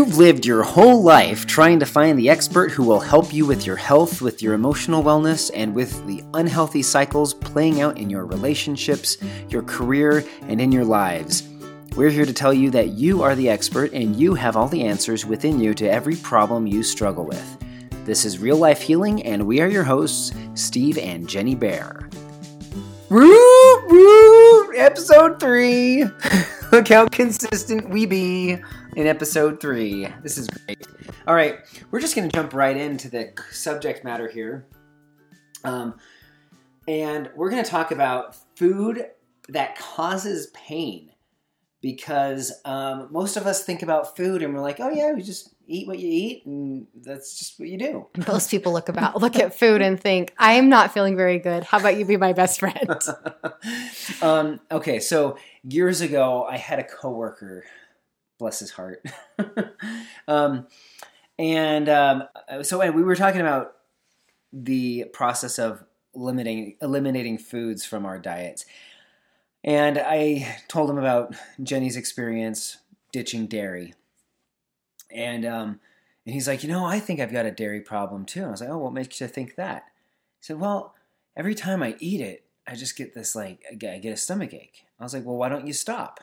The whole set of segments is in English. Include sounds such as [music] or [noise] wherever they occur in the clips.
You've lived your whole life trying to find the expert who will help you with your health, with your emotional wellness, and with the unhealthy cycles playing out in your relationships, your career, and in your lives. We're here to tell you that you are the expert and you have all the answers within you to every problem you struggle with. This is Real Life Healing, and we are your hosts, Steve and Jenny Bear. Woo, woo, episode three. [laughs] Look how consistent we be in episode three. This is great. All right, we're just going to jump right into the subject matter here. Um, and we're going to talk about food that causes pain because um, most of us think about food and we're like, oh, yeah, we just eat what you eat and that's just what you do. Most people look about look at food and think, I am not feeling very good. How about you be my best friend? [laughs] um, okay, so years ago, I had a coworker bless his heart. [laughs] um, and um, so we were talking about the process of limiting eliminating foods from our diets. And I told him about Jenny's experience ditching dairy. And um, and he's like, you know, I think I've got a dairy problem too. And I was like, oh, what makes you think that? He said, well, every time I eat it, I just get this like I get a stomach ache. I was like, well, why don't you stop?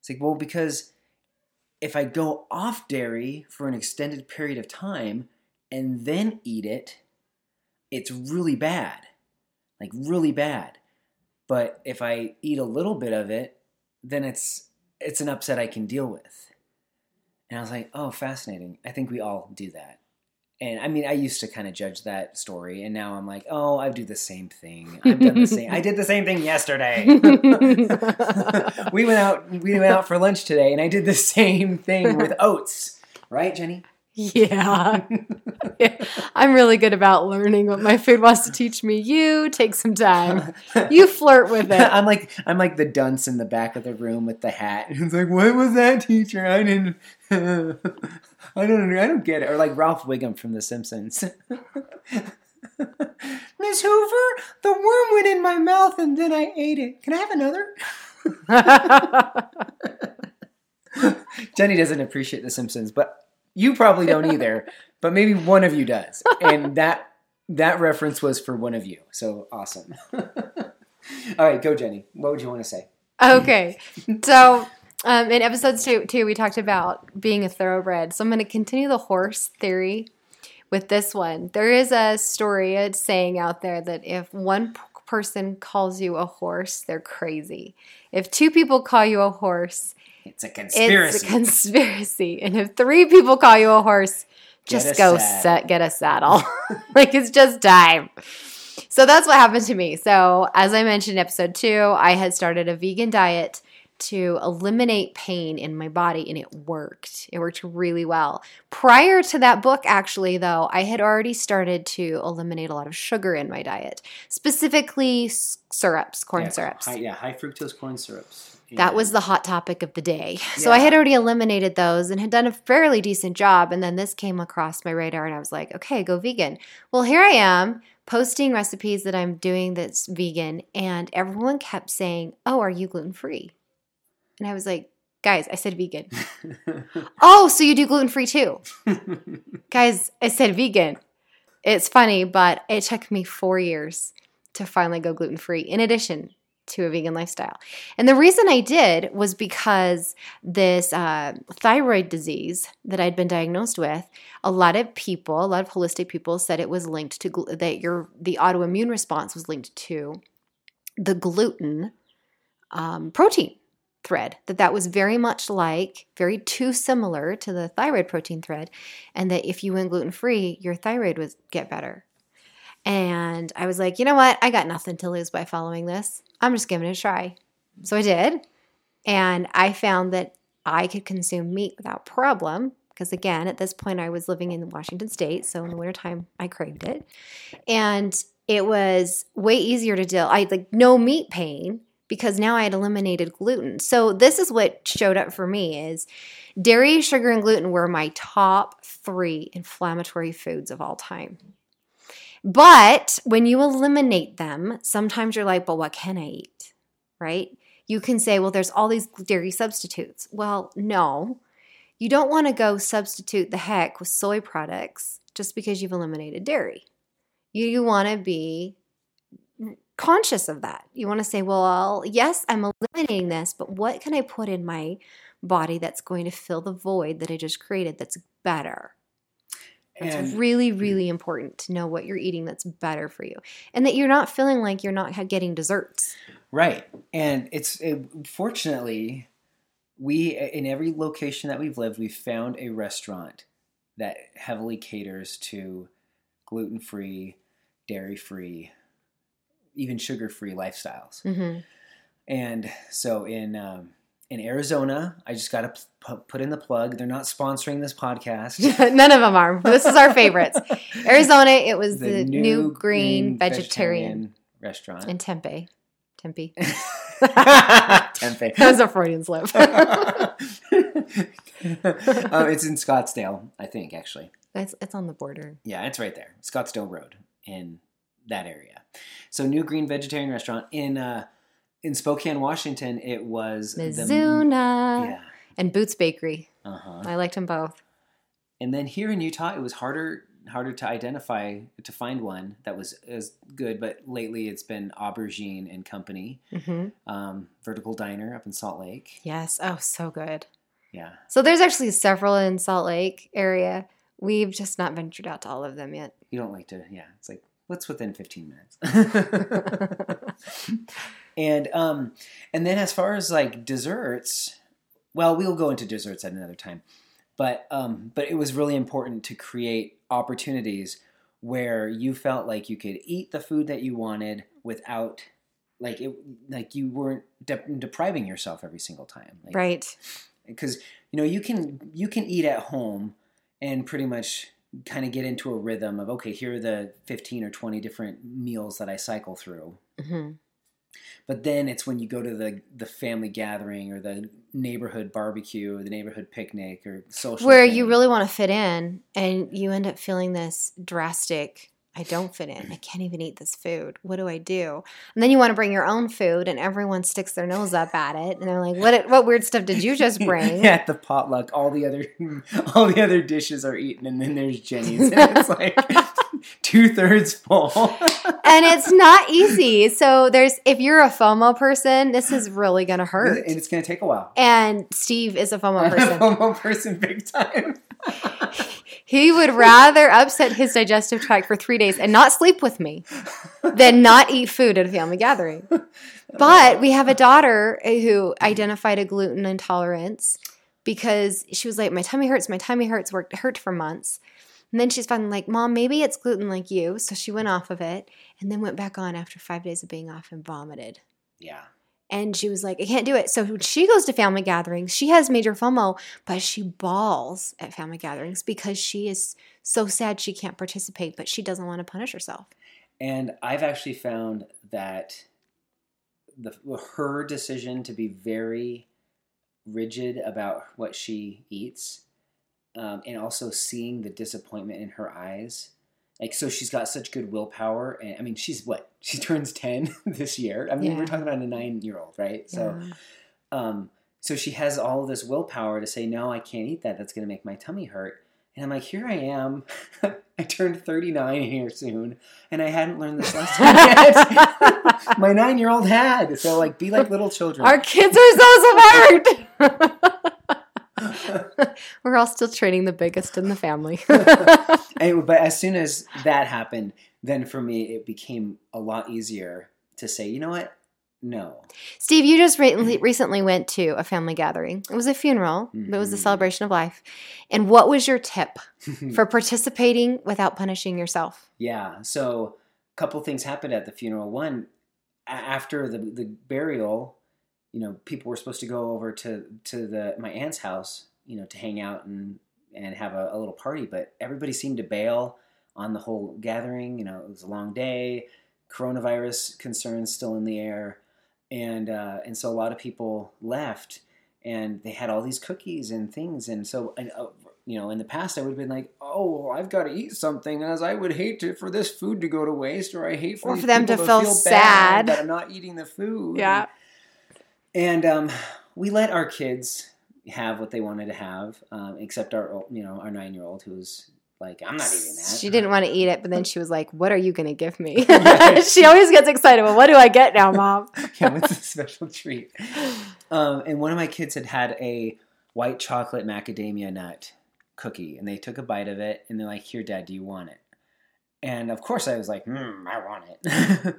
It's like, well, because if I go off dairy for an extended period of time and then eat it, it's really bad. Like really bad. But if I eat a little bit of it, then it's it's an upset I can deal with. And I was like, "Oh, fascinating. I think we all do that." And I mean, I used to kind of judge that story, and now I'm like, oh, I do the same thing. I've done the same. I did the same thing yesterday. [laughs] we went out. We went out for lunch today, and I did the same thing with [laughs] oats. Right, Jenny? Yeah. yeah. [laughs] I'm really good about learning what my food wants to teach me. You take some time. You flirt with it. I'm like I'm like the dunce in the back of the room with the hat. It's like, what was that, teacher? I didn't. I don't. I don't get it. Or like Ralph Wiggum from The Simpsons. [laughs] Miss Hoover, the worm went in my mouth and then I ate it. Can I have another? [laughs] Jenny doesn't appreciate The Simpsons, but you probably don't either. but maybe one of you does, and that that reference was for one of you. So awesome. [laughs] All right, go, Jenny. What would you want to say? Okay, so um, in episodes two, two, we talked about being a thoroughbred. So I'm going to continue the horse theory with this one. There is a story, a saying out there that if one p- person calls you a horse, they're crazy. If two people call you a horse, it's a conspiracy. It's a conspiracy. And if three people call you a horse, just go set, get a saddle. [laughs] like it's just time. So that's what happened to me. So, as I mentioned in episode two, I had started a vegan diet to eliminate pain in my body and it worked. It worked really well. Prior to that book, actually, though, I had already started to eliminate a lot of sugar in my diet, specifically syrups, corn yeah, syrups. High, yeah, high fructose corn syrups. That was the hot topic of the day. [laughs] So yeah. I had already eliminated those and had done a fairly decent job. And then this came across my radar, and I was like, okay, go vegan. Well, here I am posting recipes that I'm doing that's vegan, and everyone kept saying, oh, are you gluten free? And I was like, guys, I said vegan. [laughs] oh, so you do gluten free too? [laughs] guys, I said vegan. It's funny, but it took me four years to finally go gluten free, in addition to a vegan lifestyle. And the reason I did was because this uh, thyroid disease that I'd been diagnosed with, a lot of people, a lot of holistic people said it was linked to gl- that your the autoimmune response was linked to the gluten um, protein thread that that was very much like very too similar to the thyroid protein thread and that if you went gluten free your thyroid would get better. And i was like you know what? I got nothing to lose by following this. I'm just giving it a try. So i did and i found that i could consume meat without problem because again at this point i was living in washington state so in the wintertime i craved it. And it was way easier to deal i had like no meat pain because now I had eliminated gluten. So this is what showed up for me is dairy, sugar and gluten were my top 3 inflammatory foods of all time. But when you eliminate them, sometimes you're like, "But what can I eat?" Right? You can say, "Well, there's all these dairy substitutes." Well, no. you don't want to go substitute the heck with soy products just because you've eliminated dairy. You, you want to be conscious of that. You want to say, well, yes, I'm eliminating this, but what can I put in my body that's going to fill the void that I just created that's better? It's really, mm-hmm. really important to know what you're eating that's better for you, and that you're not feeling like you're not getting desserts. right, and it's it, fortunately we eh, in every location that we've lived, we've found a restaurant that heavily caters to gluten free, dairy free, even sugar free lifestyles. hmm And so in um, in Arizona, I just got to p- put in the plug. They're not sponsoring this podcast. [laughs] None of them are. This is our favorites. [laughs] Arizona, it was the, new, green, vegetarian, restaurant in Tempe. Tempe. [laughs] Tempe. That was a Freudian slip. um, it's in Scottsdale, I think, actually. it's, it's on the border. Yeah, it's right there. Scottsdale Road in that area. So new green vegetarian restaurant in uh, in Spokane, Washington. It was the Mizuna yeah. and Boots Bakery. Uh-huh. I liked them both. And then here in Utah, it was harder harder to identify to find one that was as good. But lately, it's been Aubergine and Company, hmm um, Vertical Diner up in Salt Lake. Yes. Oh, so good. Yeah, So there's actually several in Salt Lake area. We've just not ventured out to all of them yet. you don't like to. Yeah, it's like what's within fifteen minutes. [laughs] and um, and then as far as like desserts, well, we'll go into desserts at another time. But um, but it was really important to create opportunities where you felt like you could eat the food that you wanted without like it like you weren't de- depriving yourself every single time like, right. because you know you can you can eat at home and pretty much kind of get into a rhythm of okay here are the 15 or 20 different meals that i cycle through hmm but then it's when you go to the the family gathering or the neighborhood barbecue or the neighborhood picnic or social Where thing. you really want to fit in and you end up feeling this drastic I don't fit in. I can't even eat this food. What do I do? And then you want to bring your own food, and everyone sticks their nose up at it, and they're like, "What? What weird stuff did you just [laughs] bring?" at the potluck all the other [laughs] all the other dishes are eaten and then there's jenny's and it's like [laughs] two-thirds full and it's not easy. So there's if you're a FOMO person, this is really gonna hurt. and it's going to take a while And Steve is a FOMO person. homo person big time He would rather upset his digestive tract for three days and not sleep with me than not eat food at a family gathering. But we have a daughter who identified a gluten intolerance because she was like, My tummy hurts, my tummy hurts, worked hurt for months. And then she's finally like, Mom, maybe it's gluten like you. So she went off of it and then went back on after five days of being off and vomited. yeah And she was like, I can't do it. So she goes to family gatherings, she has major FOMO, but she bawls at family gatherings because she is so sad she can't participate, but she doesn't want to punish herself. and i've actually found that the her decision to be very rigid about what she eats um, and also seeing the disappointment in her eyes like so she's got such good willpower and i mean she's what? [laughs] She turns 10 [laughs] this year? I mean Yeah. we're talking about a nine year old right? So Yeah. um, so she has all of this willpower to say no i can't eat that. That's going to make my tummy hurt. And i'm like here i am. [laughs] I turned 39 here soon and i hadn't learned this lesson yet. My nine year old had. So like be like little children. Our kids are so smart. [laughs] We're all still training the biggest in the family. [laughs] And- [laughs] but as soon as that happened then for me it became a lot easier to say you know what no Steve, you just re- recently went to a family gathering. It was a funeral, but it was a Mhm. celebration of life. And what was your tip for participating without punishing yourself? Yeah. So a couple things happened at the funeral. One, after the the burial, you know, people were supposed to go over to to the my aunt's house, you know, to hang out and and have a, a little party. But everybody seemed to bail on the whole gathering. You know, it was a long day, coronavirus concerns still in the air, and uh, and so a lot of people left. And they had all these cookies and things, and so and, uh, you know, in the past, I would have been like, "Oh, well, I've got to eat something," as I would hate to, for this food to go to waste, or I hate for, Or for them people to feel bad sad. that I'm not eating the food. Yeah. And um, we let our kids have what they wanted to have, um, except our you know our nine year old who was like, I'm not eating that. She didn't want to eat it, but then she was like, "What are you going to give me?" [laughs] [laughs] she always gets excited. Well, what do I get now, mom? [laughs] yeah, what's a special treat? Um, and one of my kids had had a white chocolate macadamia nut cookie, and they took a bite of it, and they're like, "Here, Dad, do you want it?" And of course, I was like, mm, "I want it."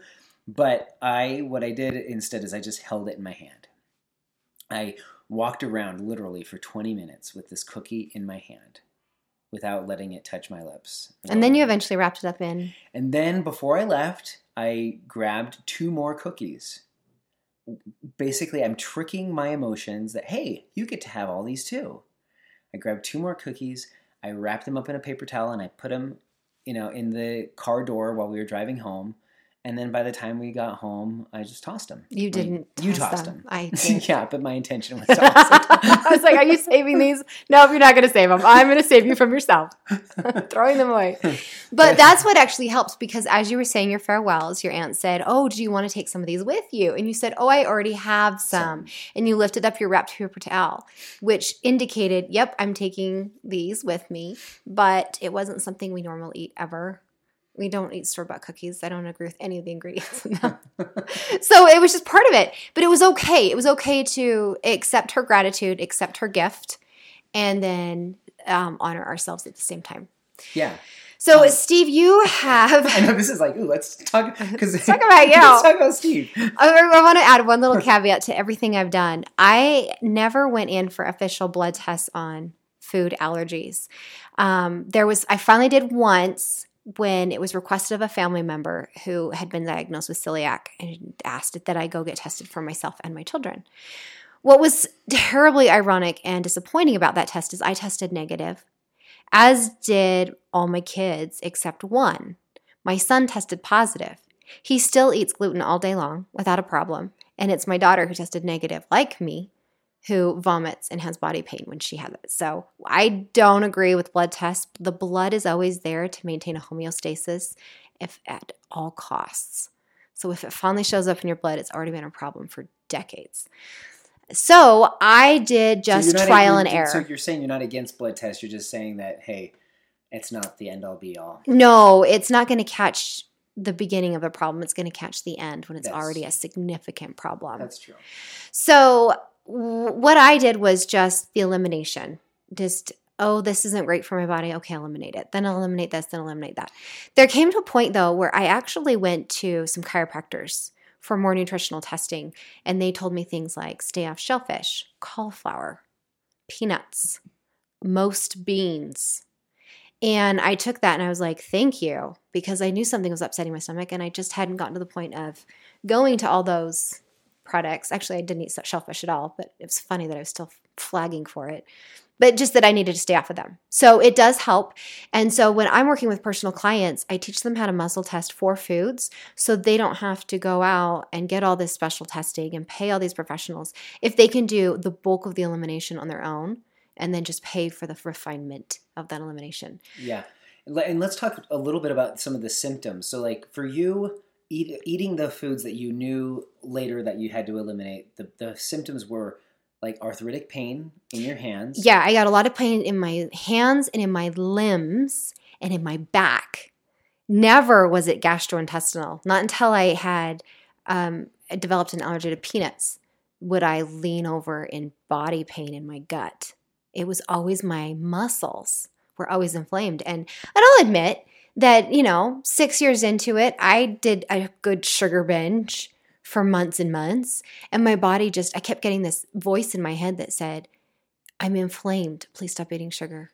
but I, what I did instead is I just held it in my hand. I walked around literally for 20 minutes with this cookie in my hand without letting it touch my lips. And then you eventually wrapped it up in. And then before I left, I grabbed two more cookies. Basically, I'm tricking my emotions that, hey, you get to have all these too. I grabbed two more cookies. I wrapped them up in a paper towel and I put them, you know, in the car door while we were driving home. And then by the time we got home, I just tossed them. You didn't. you tossed them. them. I [laughs] yeah, but my intention was [laughs] to toss them. I was like, "Are you saving these? No, you're not going to save them. I'm going to save you from yourself, [laughs] throwing them away." But that's what actually helps because as you were saying your farewells, your aunt said, "Oh, do you want to take some of these with you?" And you said, "Oh, I already have some." And you lifted up your wrapped paper towel, which indicated, "Yep, I'm taking these with me." But it wasn't something we normally eat ever. We don't eat store bought cookies. I don't agree with any of the ingredients in them. [laughs] so it was just part of it. But it was okay. It was okay to accept her gratitude, accept her gift, and then um, honor ourselves at the same time. Yeah. So, Um, Steve, you [laughs] have. I know this is like, ooh, let's talk because Let's [laughs] talk about you. let's talk about Steve. I, I want to add one little caveat to everything I've done. I never went in for official blood tests on food allergies. Um, there was, I finally did once when it was requested of a family member who had been diagnosed with celiac and asked that I go get tested for myself and my children. What was terribly ironic and disappointing about that test is I tested negative, as did all my kids except one. My son tested positive. He still eats gluten all day long without a problem. And it's my daughter who tested negative, like me, who vomits and has body pain when she has it. So I don't agree with blood tests. The blood is always there to maintain a homeostasis if at all costs. So if it finally shows up in your blood, it's already been a problem for decades. So I did just you're trial and error. So you're saying you're not against blood tests. You're just saying that hey, it's not the end all be all. No, it's not going to catch the beginning of a problem. It's going to catch the end when it's That's- already a significant problem. That's true. So, what I did was just the elimination. Just, oh, this isn't great for my body. Okay, eliminate it. Then eliminate this, then eliminate that. There came to a point, though, where I actually went to some chiropractors for more nutritional testing, and they told me things like stay off shellfish, cauliflower, peanuts, most beans. And I took that and I was like, thank you, because I knew something was upsetting my stomach and I just hadn't gotten to the point of going to all those products. Actually, I didn't eat shellfish at all, but it was funny that I was still flagging for it. But just that I needed to stay off of them. So it does help. And so when I'm working with personal clients, I teach them how to muscle test for foods so they don't have to go out and get all this special testing and pay all these professionals. If they can do the bulk of the elimination on their own and then just pay for the refinement of that elimination. Yeah, and let's talk a little bit about some of the symptoms. So, like for you, eat, eating the foods that you knew later that you had to eliminate, the, the symptoms were like arthritic pain in your hands. Yeah, I got a lot of pain in my hands and in my limbs and in my back. Never was it gastrointestinal. Not until I had um, developed an allergy to peanuts would I lean over in body pain in my gut. It was always my muscles were always inflamed. And, and I'll admit that, you know, six years into it, I did a good sugar binge for months and months. And my body just, I kept getting this voice in my head that said, I'm inflamed. Please stop eating sugar.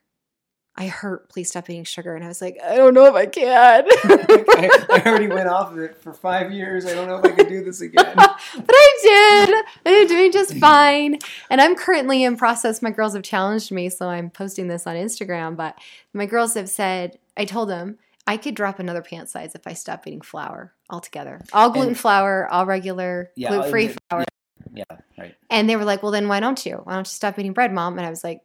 I hurt. Please stop eating sugar. And I was like, I don't know if I can. [laughs] I, I already went off of it for five years. I don't know if I can do this again. [laughs] but I did. I'm doing just fine. And I'm currently in process. My girls have challenged me, so I'm posting this on Instagram. But my girls have said, I told them I could drop another pant size if I stop eating flour altogether. All gluten And- flour, all regular, Yeah, gluten free flour. Yeah, right. And they were like, well, then why don't you? Why don't you stop eating bread, mom? And I was like,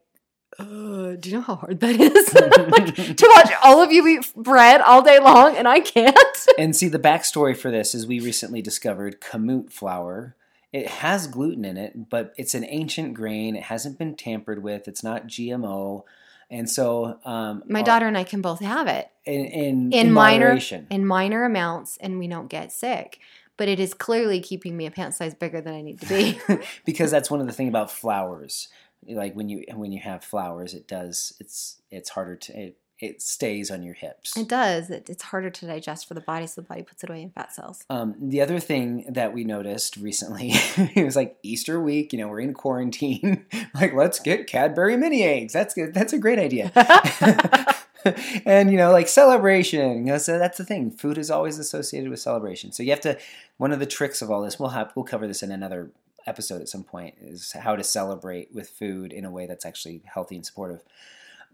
uh, do you know how hard that [laughs] is? like, to [laughs] watch all of you eat bread all day long and I can't. [laughs] And see, the backstory for this is we recently discovered kamut flour it has gluten in it, but it's an ancient grain. It hasn't been tampered with. It's not GMO. And so, um, My daughter and I can both have it in in, in, in minor moderation. in minor amounts, and we don't get sick. But it is clearly keeping me a pant size bigger than I need to be. [laughs] because that's one of the thing about flours. Like when you when you have flours, it does it's it's harder to it, it stays on your hips. it does. It, it's harder to digest for the body, so the body puts it away in fat cells. Um, the other thing that we noticed recently, [laughs] it was like Easter week. You know, we're in quarantine. [laughs] like, let's get Cadbury mini eggs. That's good. That's a great idea. [laughs] and you know, like celebration. You know, so that's the thing. Food is always associated with celebration. So you have to. One of the tricks of all this, we'll have we'll cover this in another episode at some point, is how to celebrate with food in a way that's actually healthy and supportive.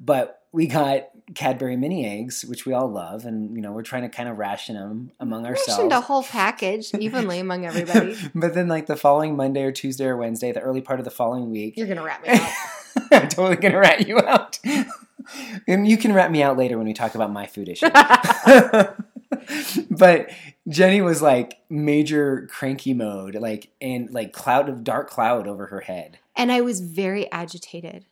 But we got Cadbury mini eggs, which we all love, and you know we're trying to kind of ration them among ourselves. Rationed a whole package evenly among [laughs] everybody. but then, like the following Monday or Tuesday or Wednesday, the early part of the following week, You're gonna rat me [laughs] out. I'm totally gonna rat you out. [laughs] and you can rat me out later when we talk about my food issue. but Jenny was like major cranky mode, like and like cloud of dark cloud over her head. and I was very agitated,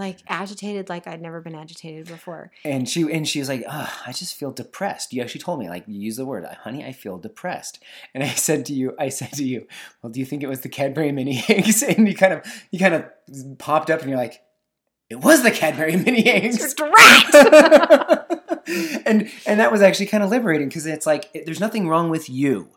like agitated, like I'd never been agitated before. And she and she was like, I just feel depressed. You actually told me, like, you use the word, honey, I feel depressed. And I [laughs] said to you, I said to you, Well, do you think it was the Cadbury mini eggs? [laughs] And you kind of you kind of popped up and you're like, It was the Cadbury [laughs] mini eggs. And and that was actually kind of liberating because it's like there's nothing wrong with you.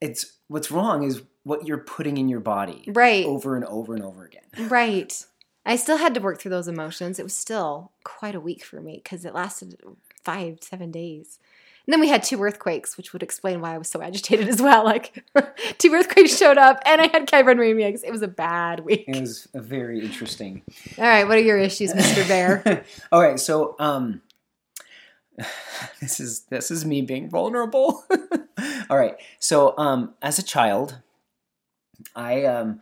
It's what's wrong is what you're putting in your body right, over and over and over again. right. I still had to work through those emotions. It was still quite a week for me because it lasted five, seven days. And then we had two earthquakes, which would explain why I was so agitated as well. [laughs] Like two earthquakes showed up, and I had mini. It was a bad week. It was a very interesting. All right, what are your issues, [laughs] Mr. Bear? All right, so um, [sighs] this is this is me being vulnerable. [laughs] All right, so um, as a child, I um,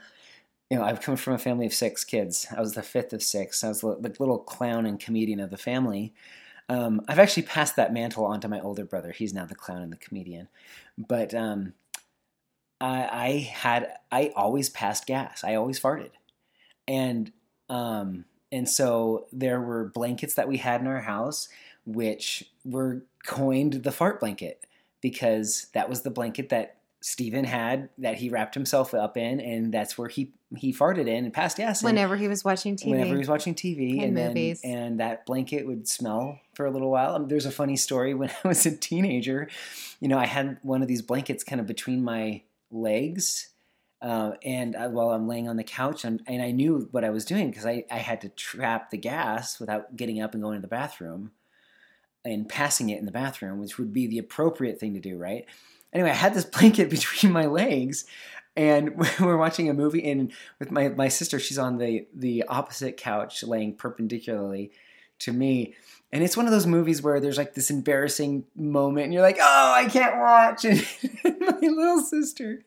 you know, I've come from a family of six kids. I was the fifth of six. I was the little clown and comedian of the family. Um, I've actually passed that mantle on to my older brother. He's now the clown and the comedian. But um, I, I had I always passed gas. I always farted, and um, and so there were blankets that we had in our house, which were coined the fart blanket because that was the blanket that Stephen had that he wrapped himself up in, and that's where he he farted in and passed gas Whenever he was watching TV. whenever he was watching TV And and, then movies. and that blanket would smell for a little while. Um, there's a funny story [laughs] when I was a teenager. You know, I had one of these blankets kind of between my legs. Uh, and uh, while I'm laying on the couch, and, and I knew what I was doing because I, I had to trap the gas without getting up and going to the bathroom and passing it in the bathroom, which would be the appropriate thing to do, right? Anyway, I had this [laughs] blanket between my legs, and [laughs] we're watching a movie. And with my, my sister, she's on the the opposite couch, laying perpendicularly to me. And it's one of those movies where there's like this embarrassing moment, and you're like, "Oh, I can't watch!" And [laughs] my little sister,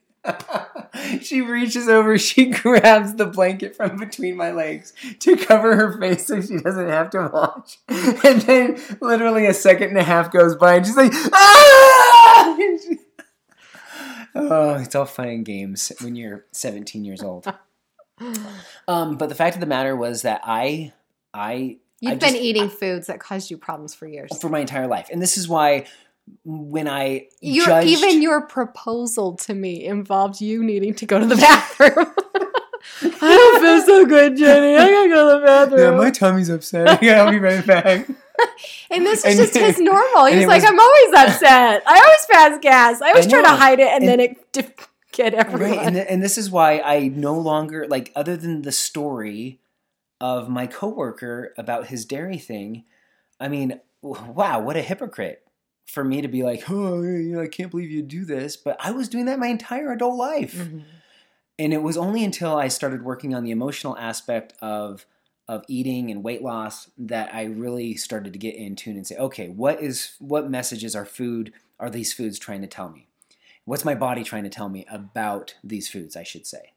she reaches over, she grabs the blanket from between my legs to cover her face so she doesn't have to watch. And then, literally, a second and a half goes by, and she's like, "Ah!" And she- Oh, it's all fun and games when you're 17 years old. Um, but the fact of the matter was that I, I, You've I been just- eating foods that caused you problems for years. for my entire life, and this is why when I Your, judged, even your proposal to me involved you needing to go to the [laughs] bathroom. [laughs] I don't feel so good, Jenny. I gotta go to the bathroom. yeah, my tummy's upset. [laughs] Yeah, I'll be right back. [laughs] and this was and- just his normal. He was like, was- I'm always upset. I always pass gas. I always I try to hide it, and, And- then it [laughs] did get everyone. Right, and, and this is why I no longer like other than the story of my coworker about his dairy thing. I mean, wow, what a hypocrite for me to be like, oh, you know, I can't believe you do this, but I was doing that my entire adult life. Mhm. And it was only until I started working on the emotional aspect of of eating and weight loss that I really started to get in tune and say, okay, what is what messages are food are these foods trying to tell me? What's my body trying to tell me about these foods, I should say.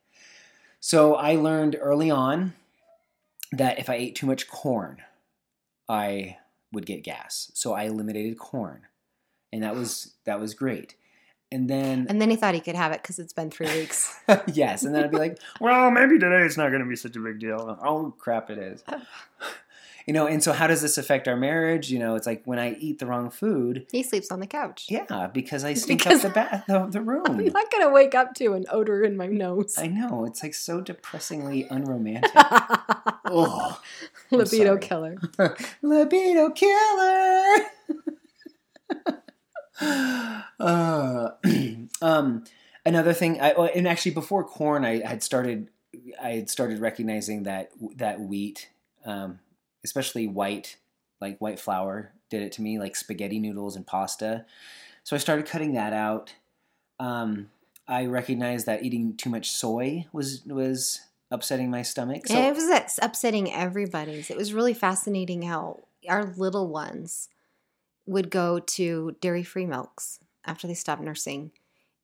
So I learned early on that if I ate too much corn, I would get gas. So I eliminated corn. And that was that was great. And then And then he thought he could have it because it's been three weeks. [laughs] yes, and then I'd be like, [laughs] well, maybe today it's not going to be such a big deal. Oh crap, it is. [sighs] You know, and so how does this affect our marriage? You know, it's like when I eat the wrong food, he sleeps on the couch. yeah, because I [laughs] stink Because- up the bath, the, the I'm not gonna wake up to an odor in my nose. I know it's like so depressingly unromantic. oh, Libido killer. libido killer. [sighs] uh, [clears throat] um, another thing, I, and actually before corn, I had started, I had started recognizing that that wheat, um, especially white, like white flour, did it to me, like spaghetti noodles and pasta. So I started cutting that out. Um, I recognized that eating too much soy was was upsetting my stomach. So Yeah, it was upsetting everybody's. It was really fascinating how our little ones would go to dairy free milks after they stopped nursing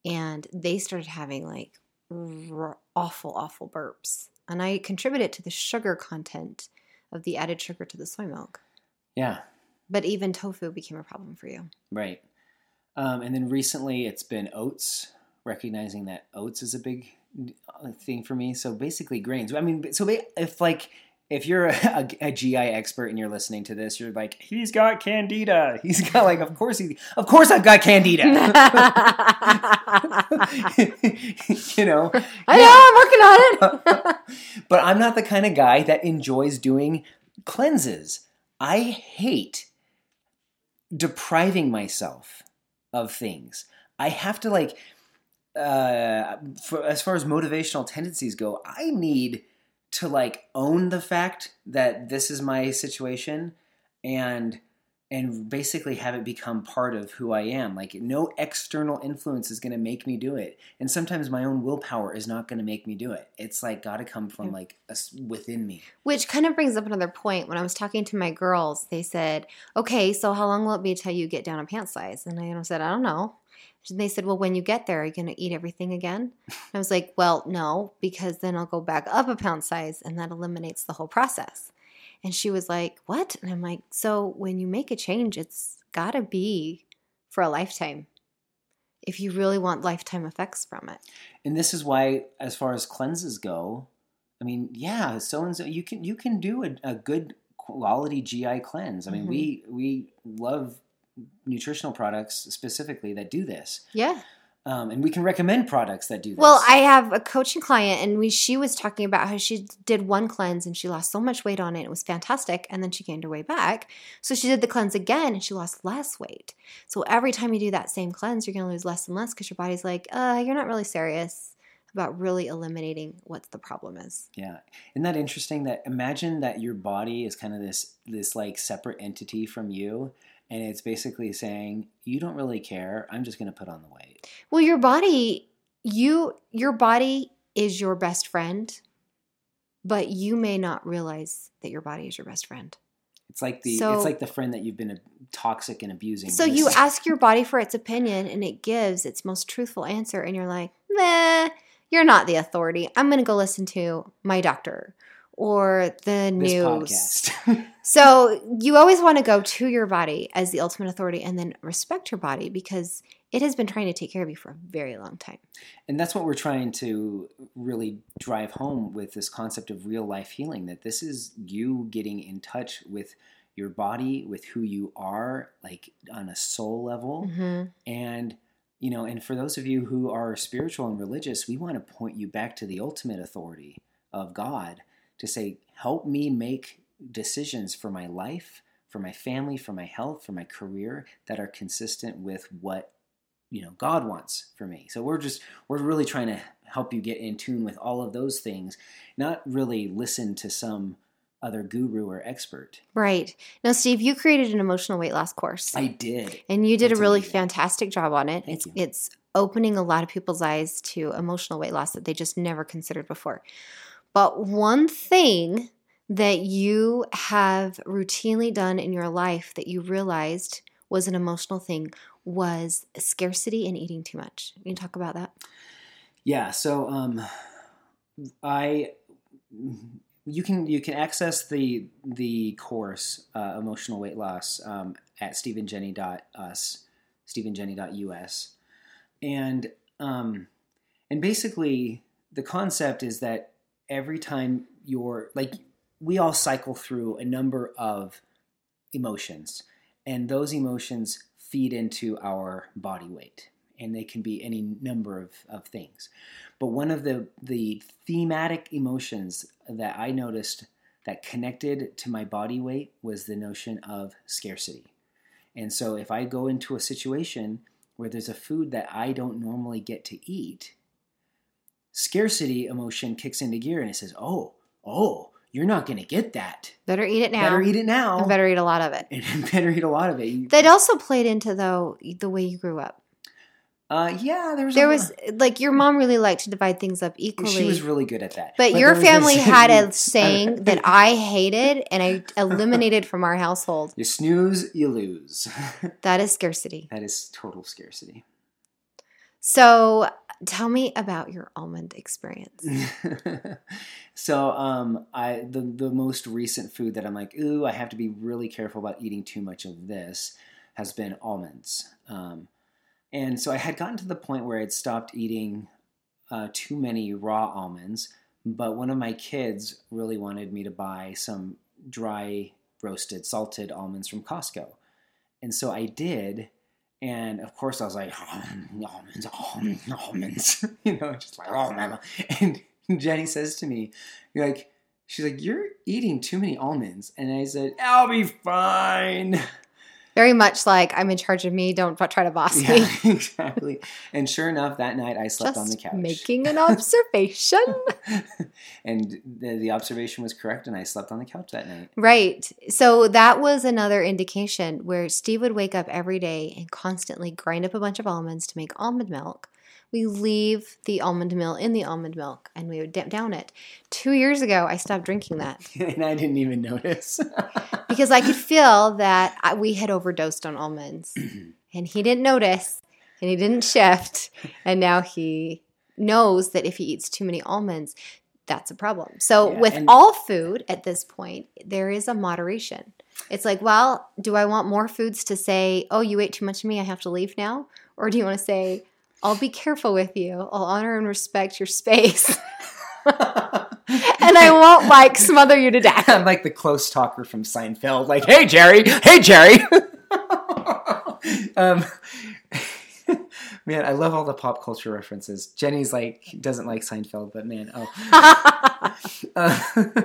and they started having like r- awful, awful burps. And I contributed to the sugar content of the added sugar to the soy milk. yeah, But even tofu became a problem for you. Right. Um, and then recently it's been oats, recognizing that oats is a big uh, thing for me. So basically grains. I mean, so if like, if you're a, a, GI expert and you're listening to this, you're like, he's got candida. [laughs] He's got like, of course he, of course I've got candida. [laughs] [laughs] you know, I know, I'm working on it. but I'm not the kind of guy that enjoys doing cleanses. I hate depriving myself of things. I have to like uh for, as far as motivational tendencies go, I need to like own the fact that this is my situation and and basically have it become part of who I am. Like no external influence is going to make me do it. And sometimes my own willpower is not going to make me do it. It's like got to come from like us within me. Which kind of brings up another point. When I was talking to my girls, they said, Okay, so how long will it be till you get down a pant size? And I said, I don't know. And they said, Well, when you get there, are you going to eat everything again? And I was like, Well, no, because then I'll go back up a pound size and that eliminates the whole process. And she was like, What? And I'm like, So when you make a change, it's got to be for a lifetime if you really want lifetime effects from it. and this is why as far as cleanses go i mean yeah so and so you can you can do a, a good quality gi cleanse i mean Mhm. we we love nutritional products specifically that do this Yeah. um, and we can recommend products that do this Well, I have a coaching client, and we she was talking about how she did one cleanse and she lost so much weight on it. It was fantastic, and then she gained her weight back. So she did the cleanse again, and she lost less weight. So every time you do that same cleanse, you're going to lose less and less because your body's like, uh, you're not really serious about really eliminating what the problem is. yeah isn't that interesting that imagine that your body is kind of this this like separate entity from you and it's basically saying you don't really care i'm just going to put on the weight Well, your body, you your body is your best friend, but you may not realize that your body is your best friend. it's like the So- it's like the friend that you've been toxic and abusing So you ask your body for its opinion and it gives its most truthful answer, and you're like, nah, you're not the authority. I'm going to go listen to my doctor or the news. [laughs] So you always want to go to your body as the ultimate authority and then respect your body because it has been trying to take care of you for a very long time. and that's what we're trying to really drive home with this concept of real life healing that this is you getting in touch with your body with who you are like on a soul level Mhm. and you know and for those of you who are spiritual and religious we want to point you back to the ultimate authority of god to say help me make decisions for my life for my family for my health for my career that are consistent with what you know god wants for me so we're just we're really trying to help you get in tune with all of those things not really listen to some other guru or expert Right. Now, Steve, you created an emotional weight loss course. i did and you did That's a really amazing. fantastic job on it. Thank it's you. it's opening a lot of people's eyes to emotional weight loss that they just never considered before. But one thing that you have routinely done in your life that you realized was an emotional thing was scarcity and eating too much. Can you talk about that? Yeah, so um, I you can you can access the the course uh, emotional weight loss um, at stephenjenny.us stephenjenny.us and um, and basically the concept is that every time you're like we all cycle through a number of emotions and those emotions feed into our body weight and they can be any number of, of things. But one of the the thematic emotions that i noticed that connected to my body weight was the notion of scarcity. And so if i go into a situation where there's a food that i don't normally get to eat scarcity emotion kicks into gear and it says oh oh you're not going to get that Better eat it now. better eat it now and better eat a lot of it. [laughs] and better eat a lot of it That also played into though the way you grew up. uh, yeah there was There was like your mom really liked to divide things up equally. She was really good at that. but, there your was this- family [laughs] had a [laughs] saying that I hated and I eliminated from our household. you snooze, you lose. That is scarcity. that is total scarcity. So tell me about your almond experience. [laughs] so, um, I the the most recent food that I'm like, ooh, I have to be really careful about eating too much of this, has been almonds. Um, and so I had gotten to the point where I'd stopped eating uh, too many raw almonds, but one of my kids really wanted me to buy some dry roasted salted almonds from Costco. And so I did. And of course, I was like, almonds, almonds, almonds. you know, just like, oh, mama. And Jenny says to me, You're like, she's like, you're eating too many almonds. And I said, I'll be fine. Very much like I'm in charge of me. Don't try to boss me. Yeah, [laughs] exactly. And sure enough, that night I slept on the couch. making an [laughs] observation. [laughs] and the, the observation was correct, and I slept on the couch that night. Right. So that was another indication where Steve would wake up every day and constantly grind up a bunch of almonds to make almond milk. We leave the almond meal in the almond milk and we would dip down it. Two years ago, I stopped drinking that [laughs] and I didn't even notice. [laughs] because I could feel that I, we had overdosed on almonds. [clears throat] and he didn't notice and he didn't shift. And now he knows that if he eats too many almonds, that's a problem. So Yeah, with and- all food at this point, there is a moderation. It's like, well, do I want more foods to say, oh, you ate too much of me, I have to leave now? Or do you want to say, I'll be careful with you, I'll honor and respect your space, [laughs] and I won't like smother you to death? I'm like the close talker from Seinfeld. Like, hey Jerry, hey Jerry. [laughs] um, [laughs] man, I love all the pop culture references. Jenny's like doesn't like Seinfeld, but man, oh. Uh,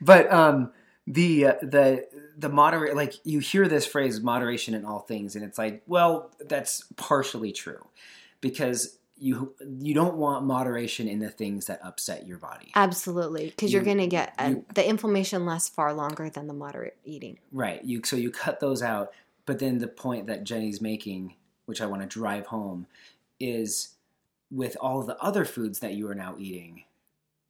but um, the uh, the the moderate like you hear this phrase moderation in all things, and it's like, well, that's partially true because you you don't want moderation in the things that upset your body. Absolutely, because you're going to get a, you- the inflammation lasts far longer than the moderate eating. Right. You so you cut those out, but then the point that Jenny's making, which I want to drive home, is with all the other foods that you are now eating,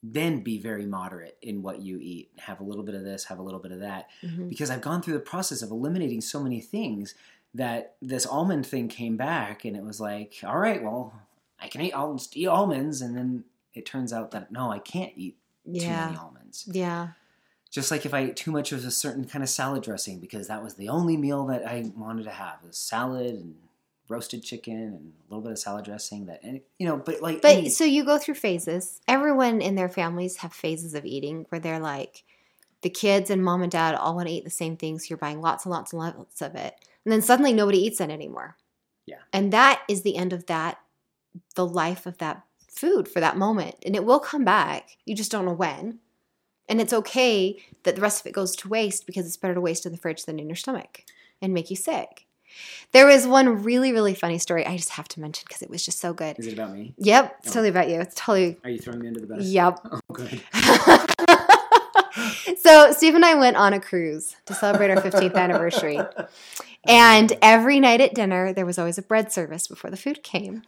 then be very moderate in what you eat. Have a little bit of this, have a little bit of that. Mhm. Because I've gone through the process of eliminating so many things that this almond thing came back and it was like, all right, well, I can eat I'll eat almonds and then it turns out that no, I can't eat too many almonds. yeah, Just like if I ate too much of a certain kind of salad dressing because that was the only meal that I wanted to have was salad and roasted chicken and a little bit of salad dressing that and you know but like but any- so you go through phases. Everyone in their families have phases of eating where they're like, the kids and mom and dad all want to eat the same thing, so you're buying lots and lots and lots of it, and then suddenly nobody eats it anymore. Yeah. and that is the end of that, the life of that food for that moment, and it will come back. You just don't know when. And it's okay that the rest of it goes to waste because it's better to waste in the fridge than in your stomach and make you sick. There was one really, really funny story I just have to mention because it was just so good. is it about me? Yep, it's Oh. totally about you. It's totally, Are you throwing me under the bus? yep. [laughs] Oh good. [laughs] so Steve and I went on a cruise to celebrate our 15th anniversary. And every night at dinner, there was always a bread service before the food came.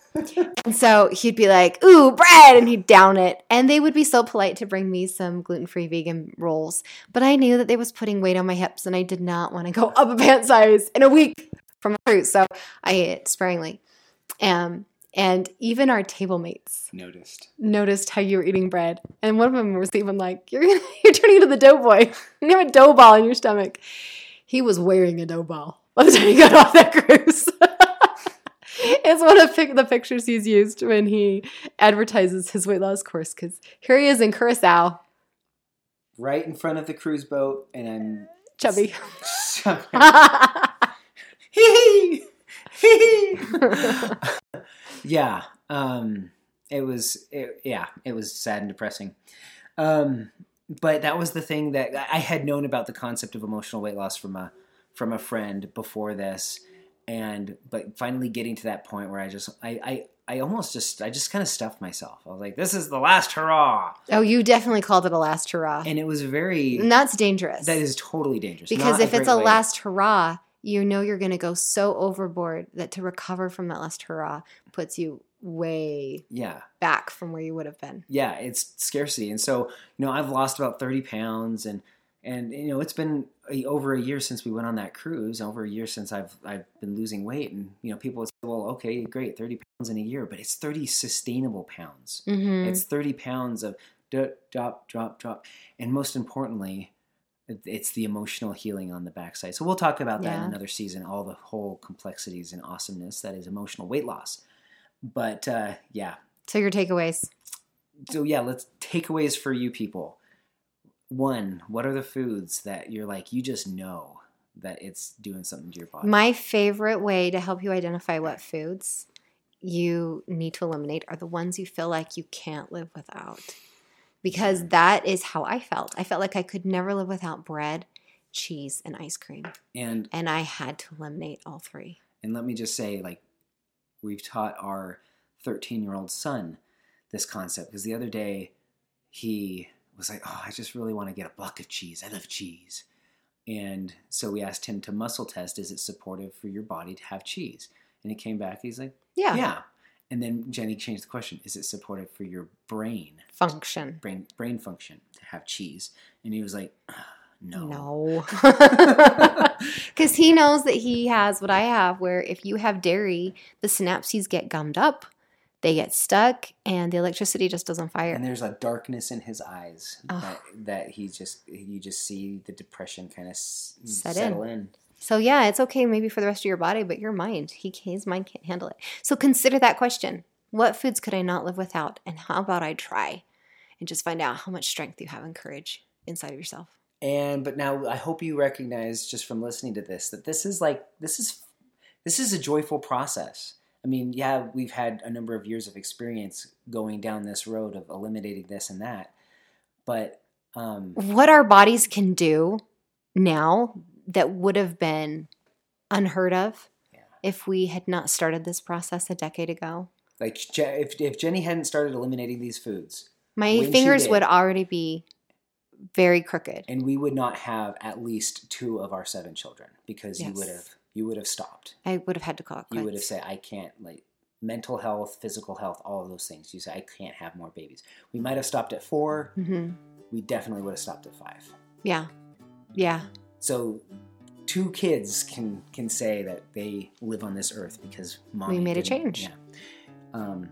And so he'd be like, ooh, bread, and he'd down it. And they would be so polite to bring me some gluten free vegan rolls. But I knew that they was putting weight on my hips, and I did not want to go up a pant size in a week from a cruise. So I ate it sparingly. Um, and even our table mates Noticed. noticed how you were eating bread. And one of them was even like, You're, [laughs] you're turning into the dough boy. [laughs] You have a dough ball in your stomach. He was wearing a dough ball [laughs] by the time he got off that cruise. it's one of the pictures he's used when he advertises his weight loss course because here he is in Curacao, right in front of the cruise boat, and I'm chubby. Hee [laughs] hee. yeah. Um, it was. It, yeah. It was sad and depressing. Um, but that was the thing that I had known about the concept of emotional weight loss from a from a friend before this, and but finally getting to that point where I just I I, I almost just I just kind of stuffed myself. I was like, this is the last hurrah, oh, you definitely called it a last hurrah. and it was very. And that's dangerous. that is totally dangerous because Not if it's a last hurrah, you know you're going to go so overboard that to recover from that last hurrah puts you way yeah back from where you would have been. yeah, it's scarcity. And so, you know, I've lost about 30 pounds and, and, you know, it's been a, over a year since we went on that cruise, over a year since I've, I've been losing weight. And, you know, people would say, well, okay, great, 30 pounds in a year, but it's 30 sustainable pounds. Mm-hmm. It's 30 pounds of drop, drop, drop. And most importantly, it's the emotional healing on the backside. So we'll talk about that in another season, all the whole complexities and awesomeness that is emotional weight loss. But uh, yeah, so your takeaways. so yeah, let's takeaways for you people. One, what are the foods that you're like you just know that it's doing something to your body? My favorite way to help you identify what foods you need to eliminate are the ones you feel like you can't live without. Because that is how I felt. I felt like I could never live without bread, cheese, and ice cream. and And I had to eliminate all three. and let me just say, like, we've taught our 13 year old son this concept because the other day he was like, "Oh, I just really want to get a block of cheese. I love cheese." And so we asked him to muscle test: Is it supportive for your body to have cheese? And he came back. He's like, Yeah. "Yeah." And then Jenny changed the question: Is it supportive for your brain? Function. brain brain function to have cheese and he was like no No. [laughs] [laughs] Because he knows that he has what I have, where if you have dairy, the synapses get gummed up, they get stuck, and the electricity just doesn't fire. and there's a darkness in his eyes Ugh. that, that he just you just see the depression kind of settle in. So yeah, it's okay maybe for the rest of your body, but your mind, he his mind can't handle it. So consider that question. What foods could I not live without? And how about I try and just find out how much strength you have and courage inside of yourself. and but now i hope you recognize just from listening to this that this is like this is this is a joyful process i mean yeah we've had a number of years of experience going down this road of eliminating this and that but um What our bodies can do now that would have been unheard of Yeah. if we had not started this process a decade ago. like Je- if, if jenny hadn't started eliminating these foods My fingers did. would already be very crooked. and we would not have at least two of our seven children because you would have you would have stopped. I would have had to call it You would have said, "I can't." Like mental health, physical health, all of those things. You say, "I can't have more babies." We might have stopped at four. hmm We definitely would have stopped at five. Yeah, yeah. So, two kids can can say that they live on this earth because mom We made a change. Yeah. Um,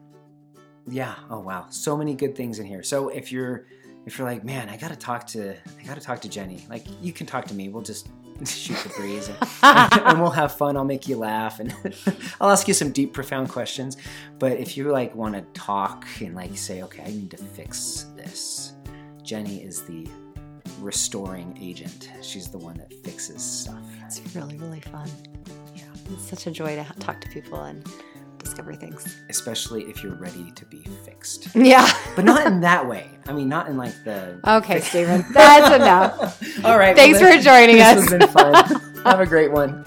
yeah. Oh wow, so many good things in here. So if you're if you're like, man, I gotta talk to I gotta talk to Jenny. Like you can talk to me. We'll just [laughs] shoot the breeze and, [laughs] and we'll have fun. I'll make you laugh and [laughs] I'll ask you some deep, profound questions. But if you like want to talk and like say, okay, I need to fix this, Jenny is the restoring agent. She's the one that fixes stuff. It's really, really fun. Yeah. It's such a joy to talk to people and discover things. Especially if you're ready to be fixed. Yeah. But not in that way. I mean, not in like the. Okay, Stephen. That's enough. [laughs] All right. Thanks well, for joining this us. has been fun. Have a great one.